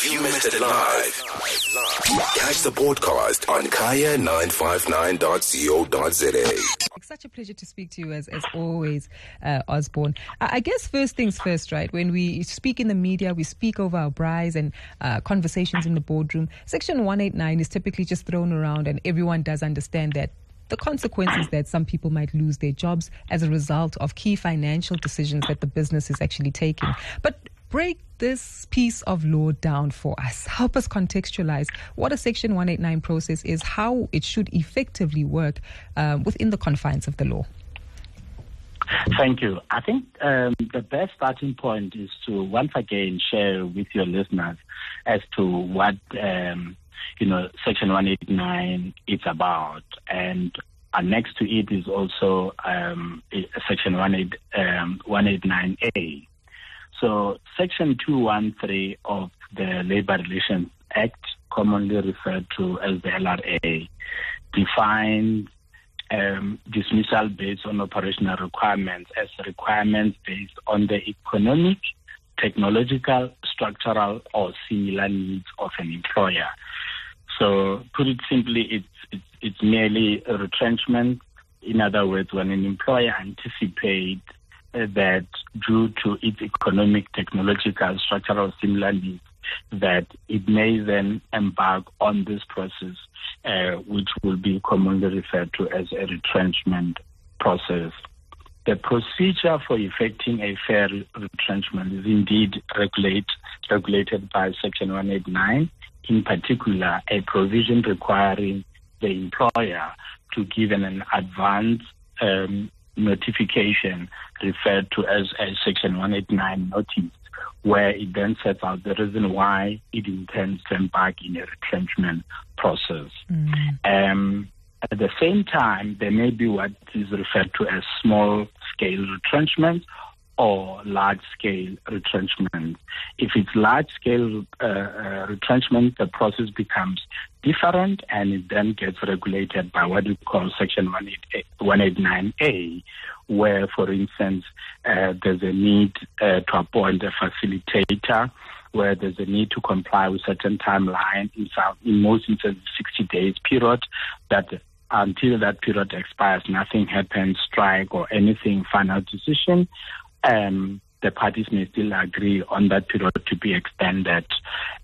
If you missed it live, catch the podcast on kaya959.co.za. It's such a pleasure to speak to you as, as always, uh, Osborne. I, I guess first things first, right? When we speak in the media, we speak over our braais and uh, conversations in the boardroom. Section 189 is typically just thrown around, and everyone does understand that the consequences that some people might lose their jobs as a result of key financial decisions that the business is actually taking. But break this piece of law down for us. Help us contextualize what a Section 189 process is, how it should effectively work um, within the confines of the law. Thank you. I think um, the best starting point is to once again share with your listeners as to what um, you know Section 189 is about, and uh, next to it is also um, Section 189A. So Section 213 of the Labour Relations Act, commonly referred to as the LRA, defines um, dismissal based on operational requirements as requirements based on the economic, technological, structural, or similar needs of an employer. So, put it simply, it's, it's, it's merely a retrenchment. In other words, when an employer anticipates that due to its economic, technological, structural similar needs, that it may then embark on this process, uh, which will be commonly referred to as a retrenchment process. The procedure for effecting a fair retrenchment is indeed regulate, regulated by Section 189, in particular, a provision requiring the employer to give an advance um, notification referred to as a Section 189 notice, where it then sets out the reason why it intends to embark in a retrenchment process. Mm. Um, at the same time, there may be what is referred to as small scale retrenchment or large scale retrenchment. If it's large scale uh, uh, retrenchment, the process becomes different and it then gets regulated by what we call Section 189A, where, for instance, uh, there's a need uh, to appoint a facilitator where there's a need to comply with certain timeline in some, in most instances, 60 days period that until that period expires, nothing happens, strike or anything, final decision um, the parties may still agree on that period to be extended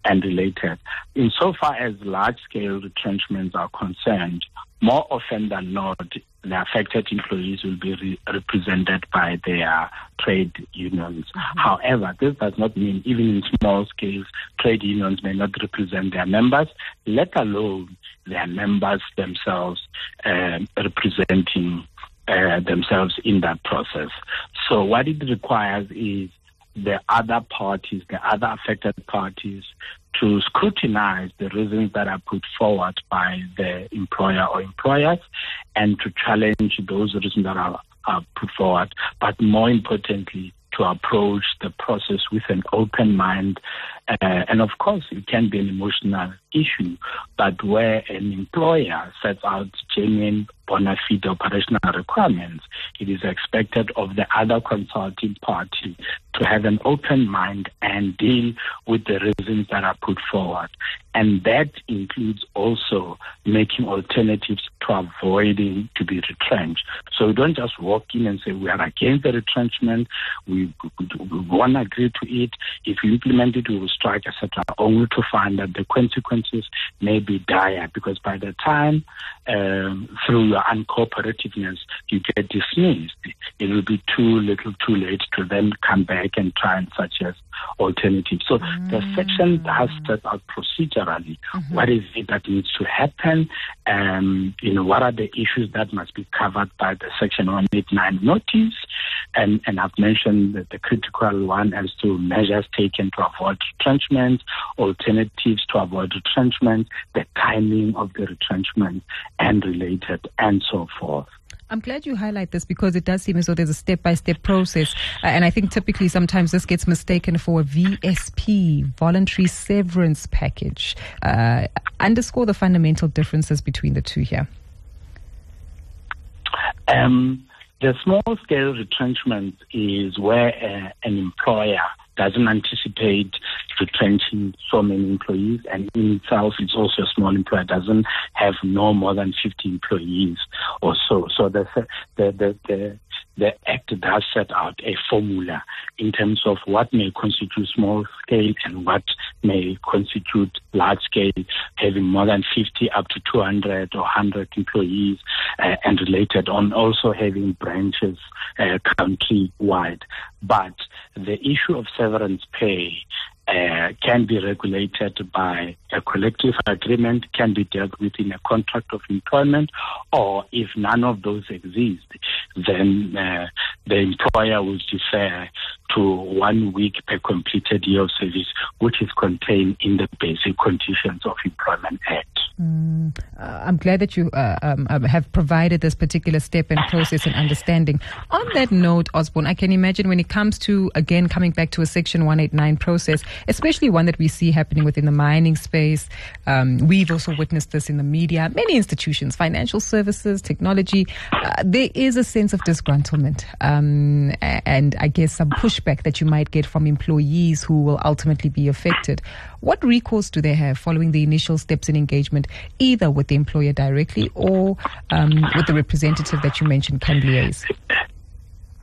and related. Insofar as large scale retrenchments are concerned, more often than not, the affected employees will be re- represented by their trade unions. Mm-hmm. However, this does not mean even in small scales, trade unions may not represent their members, let alone their members themselves uh, representing uh, themselves in that process. So what it requires is the other parties, the other affected parties, to scrutinize the reasons that are put forward by the employer or employers and to challenge those reasons that are, are put forward. But more importantly, to approach the process with an open mind. Uh, and of course, it can be an emotional issue, but where an employer sets out genuine bona fide operational requirements, it is expected of the other consulting party to have an open mind and deal with the reasons that are put forward. And that includes also making alternatives to avoiding to be retrenched. So we don't just walk in and say we are against the retrenchment, we, we, we won't agree to it. If you implement it, we will strike, etc., only to find that the consequences may be dire because by the time um, through your uncooperativeness you get dismissed, it will be too little too late to then come back and try and suggest alternatives. So mm. the section has set out procedurally mm-hmm. what is it that needs to happen, and you know what are the issues that must be covered by the section 189 notice, and and I've mentioned the, the critical one as to measures taken to avoid retrenchment, alternatives to avoid retrenchment, the timing of the retrenchment, and related, and so forth. I'm glad you highlight this because it does seem as though there's a step by step process. Uh, and I think typically sometimes this gets mistaken for a VSP, voluntary severance package. Uh, underscore the fundamental differences between the two here. Um, the small scale retrenchment is where uh, an employer doesn't anticipate retrenching so many employees, and in itself, it's also a small employer. Doesn't have no more than 50 employees or so. So the the the, the the Act does set out a formula in terms of what may constitute small scale and what may constitute large scale, having more than 50 up to 200 or 100 employees uh, and related on also having branches uh, country-wide. But the issue of severance pay uh, can be regulated by a collective agreement, can be dealt with in a contract of employment, or if none of those exist, then uh, the employer will defer to one week per completed year of service, which is contained in the Basic Conditions of Employment Act. Mm, uh, I'm glad that you uh, um, um, have provided this particular step and process and understanding. On that note, Osborne, I can imagine when it comes to, again, coming back to a Section 189 process, especially one that we see happening within the mining space, um, we've also witnessed this in the media, many institutions, financial services, technology, uh, there is a sense of disgruntlement um, and I guess some pushback that you might get from employees who will ultimately be affected. What recourse do they have following the initial steps in engagement, either with the employer directly or um, with the representative that you mentioned can liaise?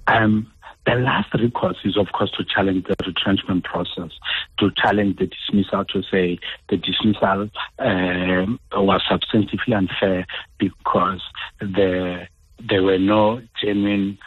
Um, the last recourse is, of course, to challenge the retrenchment process, to challenge the dismissal, to say the dismissal uh, was substantively unfair because the, there were no genuine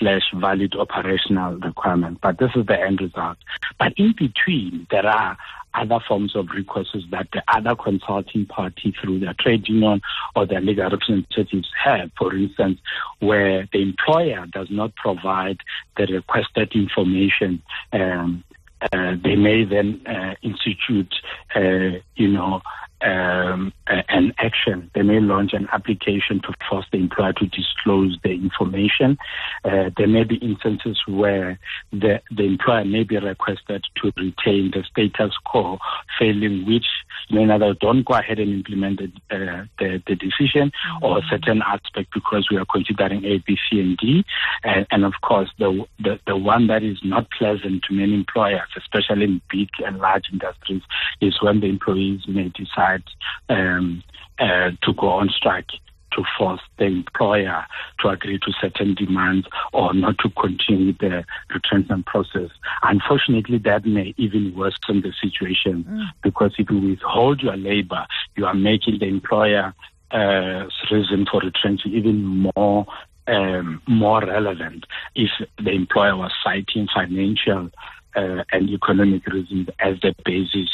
slash valid operational requirements. But this is the end result. But in between, there are other forms of recourses that the other consulting party through their trade union or their legal representatives have. For instance, where the employer does not provide the requested information, um, uh, they may then uh, institute, uh, you know, um, an action. They may launch an application to force the employer to disclose the information. Uh, there may be instances where the, the employer may be requested to retain the status quo, failing which may either don't go ahead and implement the, uh, the, the, decision mm-hmm. or a certain aspect because we are considering A, B, C, and D. And, and of course, the, the, the one that is not pleasant to many employers, especially in big and large industries, is when the employees may decide decide um, uh, to go on strike to force the employer to agree to certain demands or not to continue the retrenchment process. Unfortunately, that may even worsen the situation mm. because if you withhold your labor, you are making the employer uh, reason for retrenching even more um, more relevant if the employer was citing financial uh, and economic reasons as the basis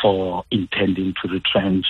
for intending to retrench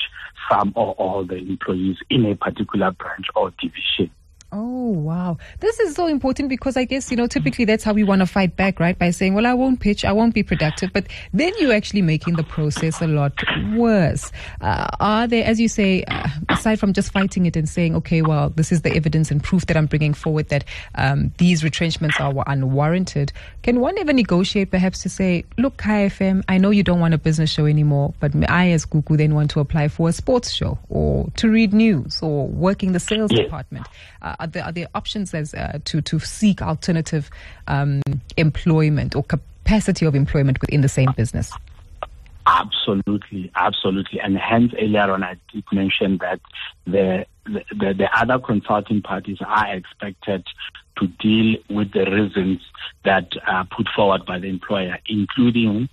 some or all the employees in a particular branch or division. Oh, wow. This is so important because I guess, you know, typically that's how we want to fight back, right? By saying, well, I won't pitch, I won't be productive. But then you're actually making the process a lot worse. Uh, are there, as you say, uh, aside from just fighting it and saying, okay, well, this is the evidence and proof that I'm bringing forward that um, these retrenchments are unwarranted, can one ever negotiate perhaps to say, look, KFM, I know you don't want a business show anymore, but I, as Gugu, then want to apply for a sports show or to read news or work in the sales yeah. department? Uh, are there, are there options as uh, to to seek alternative um, employment or capacity of employment within the same business? Absolutely, absolutely, and hence earlier on I did mention that the the, the other consulting parties are expected to deal with the reasons that are put forward by the employer, including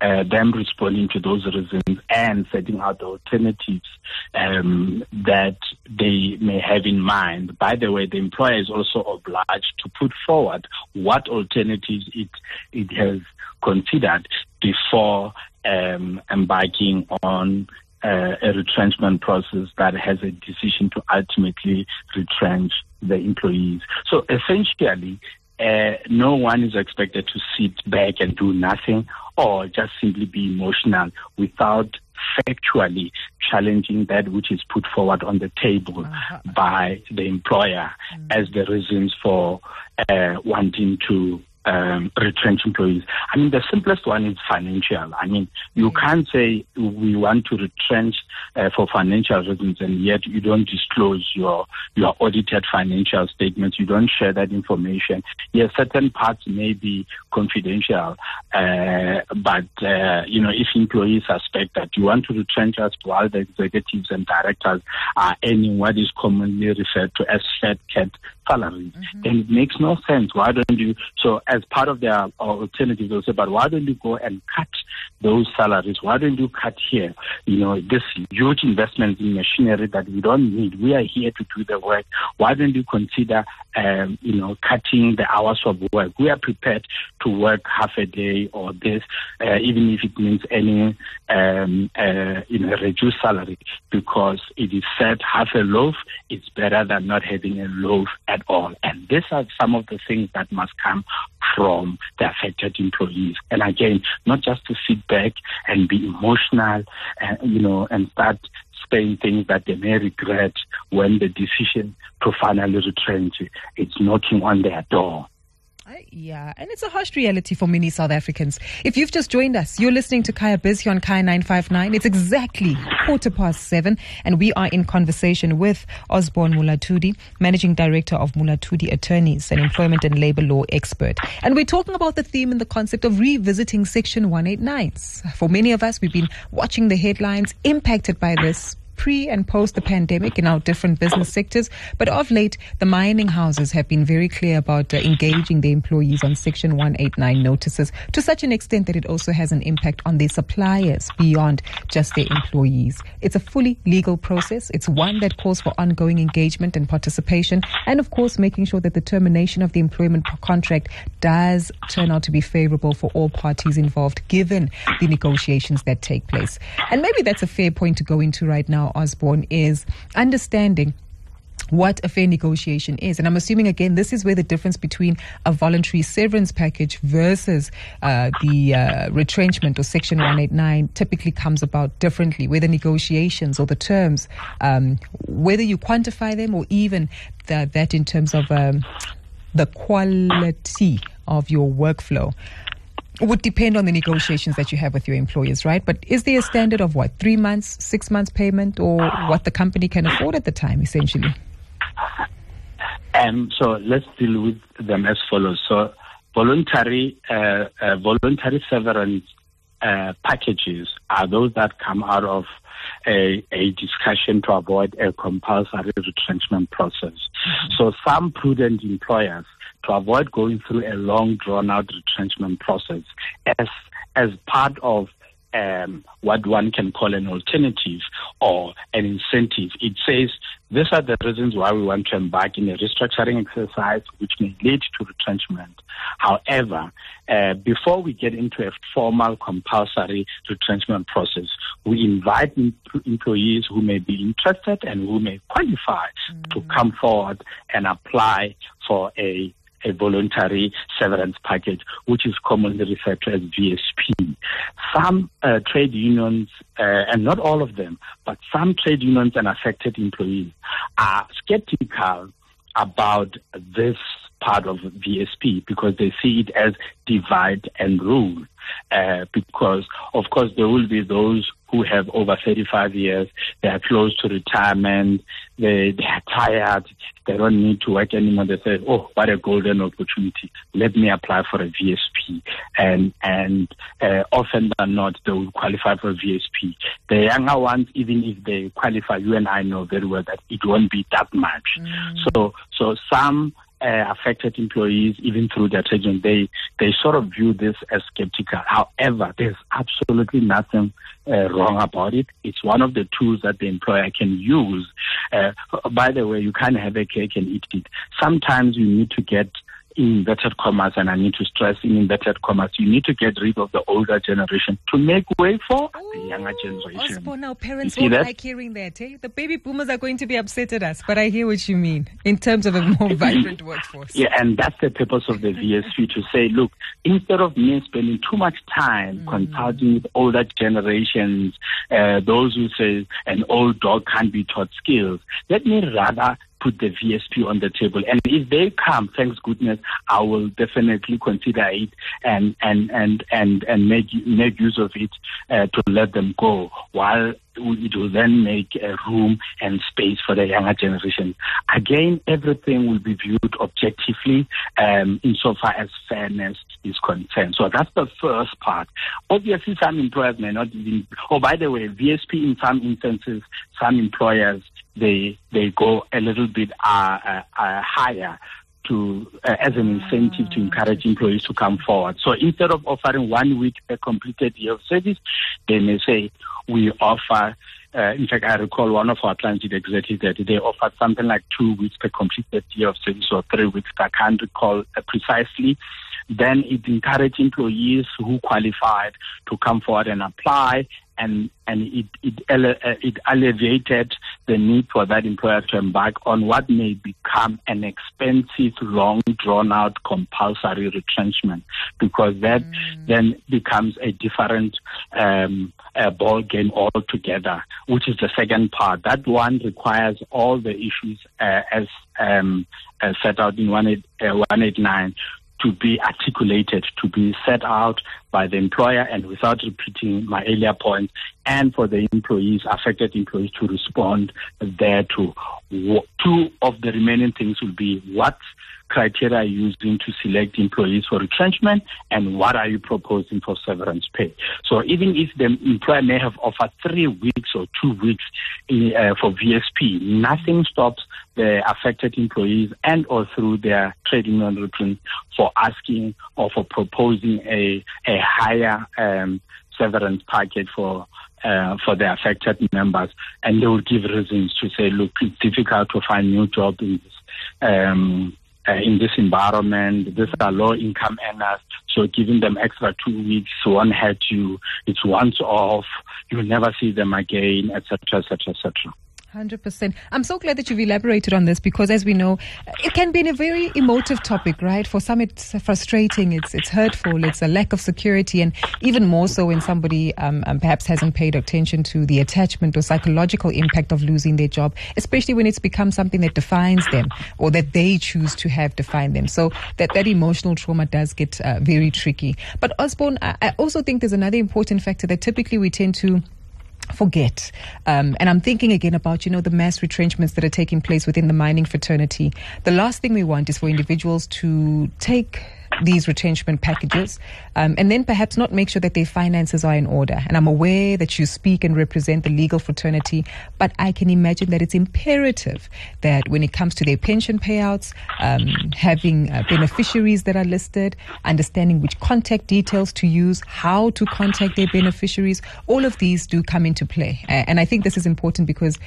uh, them responding to those reasons and setting out the alternatives um, that they may have in mind. By the way, the employer is also obliged to put forward what alternatives it it has considered before um, embarking on uh, a retrenchment process that has a decision to ultimately retrench the employees. So essentially, uh, no one is expected to sit back and do nothing or just simply be emotional without factually challenging that which is put forward on the table uh-huh. by the employer mm. as the reasons for uh, wanting to um, retrench employees. I mean, the simplest one is financial. I mean, you mm. can't say we want to retrench uh, for financial reasons and yet you don't disclose your your audited financial statements. You don't share that information. Yes, certain parts may be confidential, uh, but uh, you know, if employees suspect that you want to retrench us while the executives and directors are earning what is commonly referred to as fat cat salary, mm-hmm. then it makes no sense. Why don't you? So, as part of their alternative, they'll say, but why don't you go and cut those salaries? Why don't you cut here? You know, this huge investment in machinery that we don't need. We are here to do the work. Why don't you consider, um, you know, cutting the hours of work? We are prepared to work half a day or this, uh, even if it means any, um, uh, you know, reduced salary, because it is said half a loaf is better than not having a loaf at all. And these are some of the things that must come from the affected employees. And again, not just to sit back and be emotional, and, uh, you know, and start saying things that they may regret when the decision to finally retrench is knocking on their door. Yeah, and it's a harsh reality for many South Africans. If you've just joined us, you're listening to Kaya Biz here on Kaya 959. It's exactly quarter past seven, and we are in conversation with Osborne Molatudi, Managing Director of Molatudi Attorneys, an employment and labor law expert. And we're talking about the theme and the concept of revisiting Section 189s. For many of us, we've been watching the headlines impacted by this pre and post the pandemic in our different business sectors. But of late, the mining houses have been very clear about uh, engaging their employees on Section 189 notices to such an extent that it also has an impact on their suppliers beyond just their employees. It's a fully legal process. It's one that calls for ongoing engagement and participation, and of course, making sure that the termination of the employment contract does turn out to be favorable for all parties involved, given the negotiations that take place. And maybe that's a fair point to go into right now Osborne, is understanding what a fair negotiation is. And I'm assuming, again, this is where the difference between a voluntary severance package versus uh, the uh, retrenchment or Section 189 typically comes about differently, where the negotiations or the terms, um, whether you quantify them or even the, that in terms of um, the quality of your workflow would depend on the negotiations that you have with your employers, right? But is there a standard of what, three months, six months payment, or what the company can afford at the time, essentially? Um, so let's deal with them as follows. So voluntary, uh, uh, voluntary severance uh, packages are those that come out of a, a, discussion to avoid a compulsory retrenchment process. Mm-hmm. So some prudent employers to avoid going through a long drawn out retrenchment process as as part of um, what one can call an alternative or an incentive. It says these are the reasons why we want to embark in a restructuring exercise which may lead to retrenchment. However, uh, before we get into a formal compulsory retrenchment process, we invite em- employees who may be interested and who may qualify mm. to come forward and apply for a a voluntary severance package, which is commonly referred to as VSP. Some uh, trade unions, uh, and not all of them, but some trade unions and affected employees are skeptical about this part of VSP because they see it as divide and rule. Uh, because, of course, there will be those who have over 35 years. They are close to retirement. They, they are tired. They don't need to work anymore. They say, oh, what a golden opportunity. Let me apply for a VSP. And, and uh, often than not, they will qualify for a VSP. The younger ones, even if they qualify, you and I know very well that it won't be that much. Mm. So, so some uh, affected employees, even through their trade they they sort of view this as skeptical. However, there's absolutely nothing uh, wrong about it. It's one of the tools that the employer can use. Uh, by the way, you can't have a cake and eat it. Sometimes you need to get inverted commas, and I need to stress in inverted commas, you need to get rid of the older generation to make way for Ooh, the younger generation. Osborne, now parents won't that? like hearing that. Eh? The baby boomers are going to be upset at us, but I hear what you mean in terms of a more vibrant workforce. Yeah, and that's the purpose of the VSP to say, look, instead of me spending too much time mm. consulting with older generations, uh, those who say an old dog can't be taught skills, let me rather put the VSP on the table. And if they come, thanks goodness, I will definitely consider it and and and and and make make use of it uh, to let them go while it will then make a room and space for the younger generation. Again, everything will be viewed objectively um, insofar as fairness is concerned. So that's the first part. Obviously, some employers may not even. Oh, by the way, VSP in some instances, some employers they they go a little bit uh, uh, uh, higher to uh, as an incentive to encourage employees to come forward. So instead of offering one week a completed year of service, they may say we offer. Uh, in fact, I recall one of our clients did exactly that. They offered something like two weeks per completed year of service or three weeks. I can't recall uh, precisely. Then it encouraged employees who qualified to come forward and apply and and it it, uh, it alleviated the need for that employer to embark on what may become an expensive, long drawn out compulsory retrenchment because that mm. then becomes a different um, uh, ball game altogether, which is the second part. That one requires all the issues uh, as um, uh, set out in 189 to be articulated, to be set out by the employer and without repeating my earlier point, and for the employees, affected employees to respond there to. Two of the remaining things will be what criteria are you using to select employees for retrenchment and what are you proposing for severance pay. So even if the employer may have offered three weeks or two weeks in, uh, for VSP, nothing stops the affected employees and or through their trade union for asking or for proposing a, a higher um, severance package for uh, for the affected members, and they will give reasons to say, look, it's difficult to find new jobs in this um, uh, in this environment. These are low income earners, so giving them extra two weeks won't hurt you. It's once off. You'll never see them again, etc., etc., etc. 100%. I'm so glad that you've elaborated on this because, as we know, it can be a very emotive topic, right? For some, it's frustrating, it's, it's hurtful, it's a lack of security, and even more so when somebody um, um, perhaps hasn't paid attention to the attachment or psychological impact of losing their job, especially when it's become something that defines them or that they choose to have define them. So that, that emotional trauma does get uh, very tricky. But Osborne, I, I also think there's another important factor that typically we tend to forget. Um, and I'm thinking again about, you know, the mass retrenchments that are taking place within the mining fraternity. The last thing we want is for individuals to take these retrenchment packages, um, and then perhaps not make sure that their finances are in order. And I'm aware that you speak and represent the legal fraternity, but I can imagine that it's imperative that when it comes to their pension payouts, um, having uh, beneficiaries that are listed, understanding which contact details to use, how to contact their beneficiaries, all of these do come into play. And I think this is important because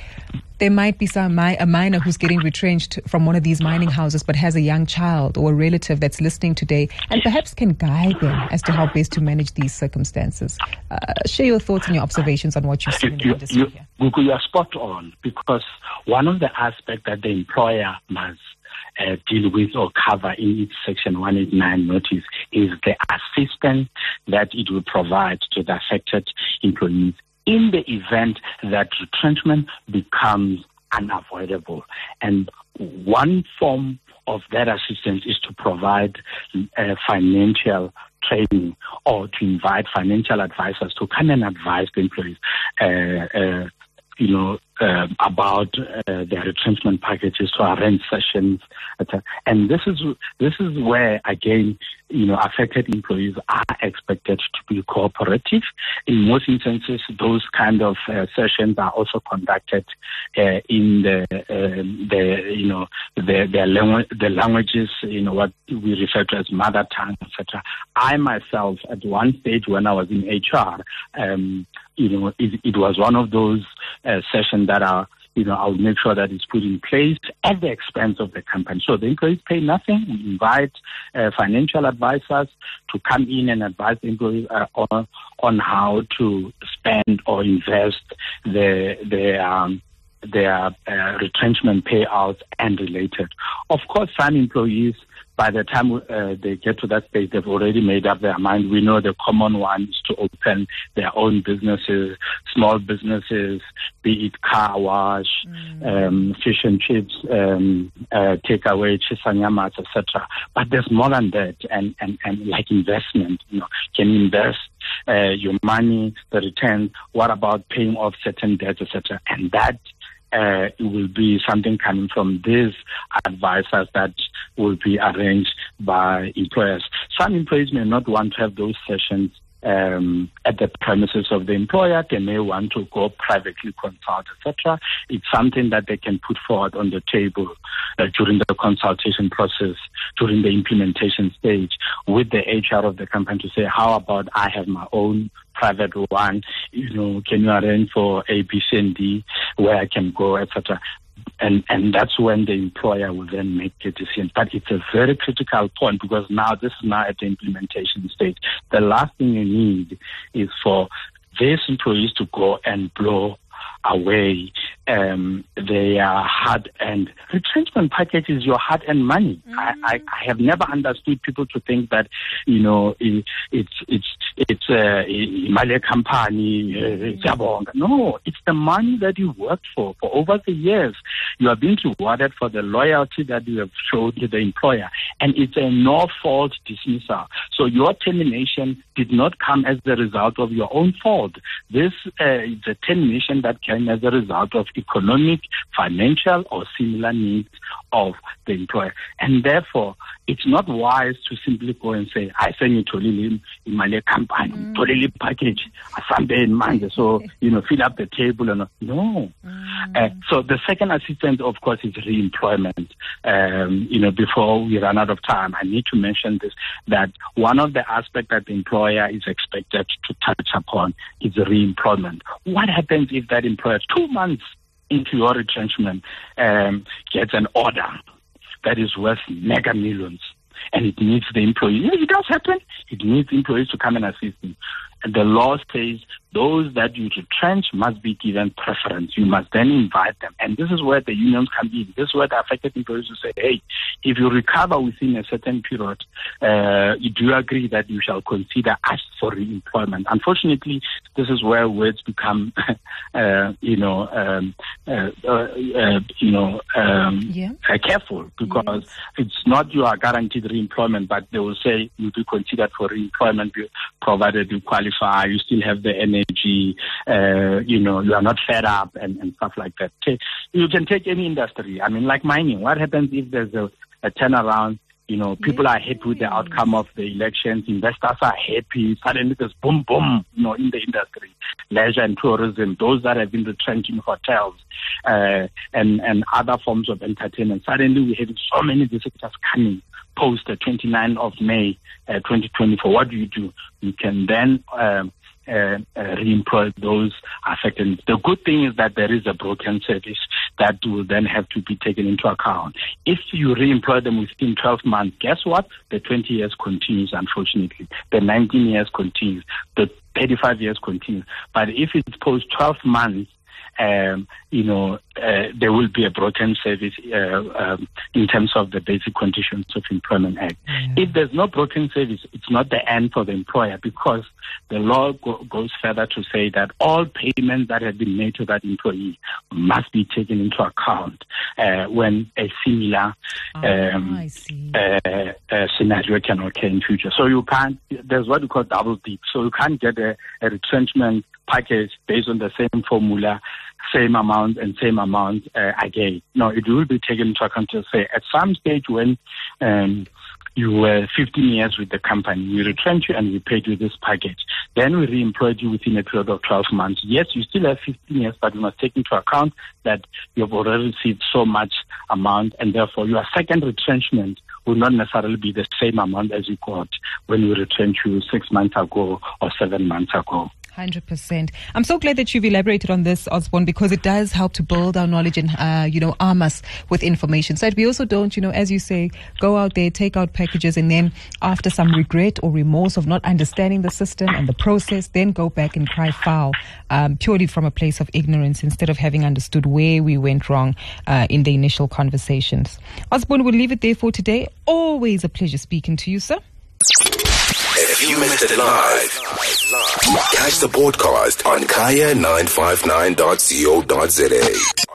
there might be some a miner who's getting retrenched from one of these mining houses but has a young child or a relative that's listening today and perhaps can guide them as to how best to manage these circumstances. Uh, share your thoughts and your observations on what you've seen in the industry you, here. You are spot on because one of the aspects that the employer must uh, deal with or cover in its Section 189 notice is the assistance that it will provide to the affected employees in the event that retrenchment becomes unavoidable. And one form of that assistance is to provide uh, financial training or to invite financial advisors to come and advise the employees, uh, uh, you know, um, about uh, their retrenchment packages to arrange sessions, etc. And this is this is where again, you know, affected employees are expected to be cooperative. In most instances, those kind of uh, sessions are also conducted uh, in the um, the you know the the languages, you know, what we refer to as mother tongue, etc. I myself, at one stage when I was in HR, um, you know, it, it was one of those uh, sessions that are you know, I'll make sure that it's put in place at the expense of the company. So the employees pay nothing. We invite uh, financial advisors to come in and advise employees uh, on, on how to spend or invest the, the, um, their uh, retrenchment payouts and related. Of course, some employees by the time uh, they get to that stage, they've already made up their mind. We know the common one is to open their own businesses, small businesses, be it car wash, mm. um, fish and chips, um, uh, takeaway, shisanyamas, etc. But there's more than that, and, and, and like investment, you know, can invest uh, your money, the returns. What about paying off certain debts, etc. And that uh, it will be something coming from these advisors that will be arranged by employers. Some employees may not want to have those sessions um, at the premises of the employer. They may want to go privately consult, etc. It's something that they can put forward on the table uh, during the consultation process, during the implementation stage with the HR of the company to say, how about I have my own private one? You know, can you arrange for A, B, C, and D where I can go, etc and and that's when the employer will then make the decision. But it's a very critical point because now this is now at the implementation stage. The last thing you need is for these employees to go and blow away um, their hard and retrenchment package is your hard earned money. Mm-hmm. I, I, I, have never understood people to think that you know it, it's it's it's a Mali company. Uh, no, it's the money that you worked for for over the years. You are being rewarded for the loyalty that you have showed to the employer, and it's a no fault dismissal. So your termination did not come as the result of your own fault. This uh, is a termination that came as a result of economic, financial, or similar needs of the employer. And therefore, it's not wise to simply go and say, I send you to in my company, mm. to package, Sunday in mind, so, you know, fill up the table. and No. Mm. Uh, so the second assistance, of course, is re-employment. Um, you know, before we run out of time, I need to mention this, that one of the aspects that the employer is expected to touch upon is re-employment. What happens if that employer, two months into your retrenchment, um, gets an order that is worth mega millions and it needs the employee. It does happen. It needs employees to come and assist them. The law says those that you retrench must be given preference. You must then invite them. And this is where the unions come in. This is where the affected employees will say, hey, if you recover within a certain period, uh, you do agree that you shall consider us for re-employment. Unfortunately, this is where words become, uh, you know, um, uh, uh, uh you know, um, yeah. Uh, careful because yes. it's not you are guaranteed re-employment, but they will say you'll be considered for re-employment provided you qualify, you still have the energy uh, you know, you are not fed up and, and stuff like that. You can take any industry. I mean, like mining. What happens if there's a, a turnaround? You know, people are happy with the outcome of the elections. Investors are happy. Suddenly there's boom, boom, you know, in the industry. Leisure and tourism, those that have been retrenching hotels, uh, and, and other forms of entertainment. Suddenly we have so many visitors coming post the 29th of May, uh, 2024. What do you do? You can then, um, uh, uh, re-employ those affected. The good thing is that there is a broken service that will then have to be taken into account. If you re-employ them within 12 months, guess what? The 20 years continues, unfortunately. The 19 years continues. The 35 years continues. But if it's post 12 months, um, you know, uh, there will be a broken service uh, um, in terms of the Basic Conditions of Employment Act. If there's no broken service, it's not the end for the employer because the law go- goes further to say that all payments that have been made to that employee must be taken into account uh, when a similar oh, um, uh, uh, scenario can occur in future. So you can't, there's what we call double dip. So you can't get a, a retrenchment package based on the same formula, same amount and same amount uh, again. No, it will be taken into account to say at some stage when um, you were 15 years with the company, we retrench you and we paid you this package. Then we re-employed you within a period of 12 months. Yes, you still have 15 years, but you must take into account that you've already received so much amount and therefore your second retrenchment will not necessarily be the same amount as you got when we retrenched you six months ago or seven months ago. 100%. I'm so glad that you've elaborated on this, Osborne, because it does help to build our knowledge and, uh, you know, arm us with information. So that we also don't, you know, as you say, go out there, take out packages, and then after some regret or remorse of not understanding the system and the process, then go back and cry foul um, purely from a place of ignorance instead of having understood where we went wrong uh, in the initial conversations. Osborne, we'll leave it there for today. Always a pleasure speaking to you, sir. If you missed it live, catch the podcast on kaya959.co.za.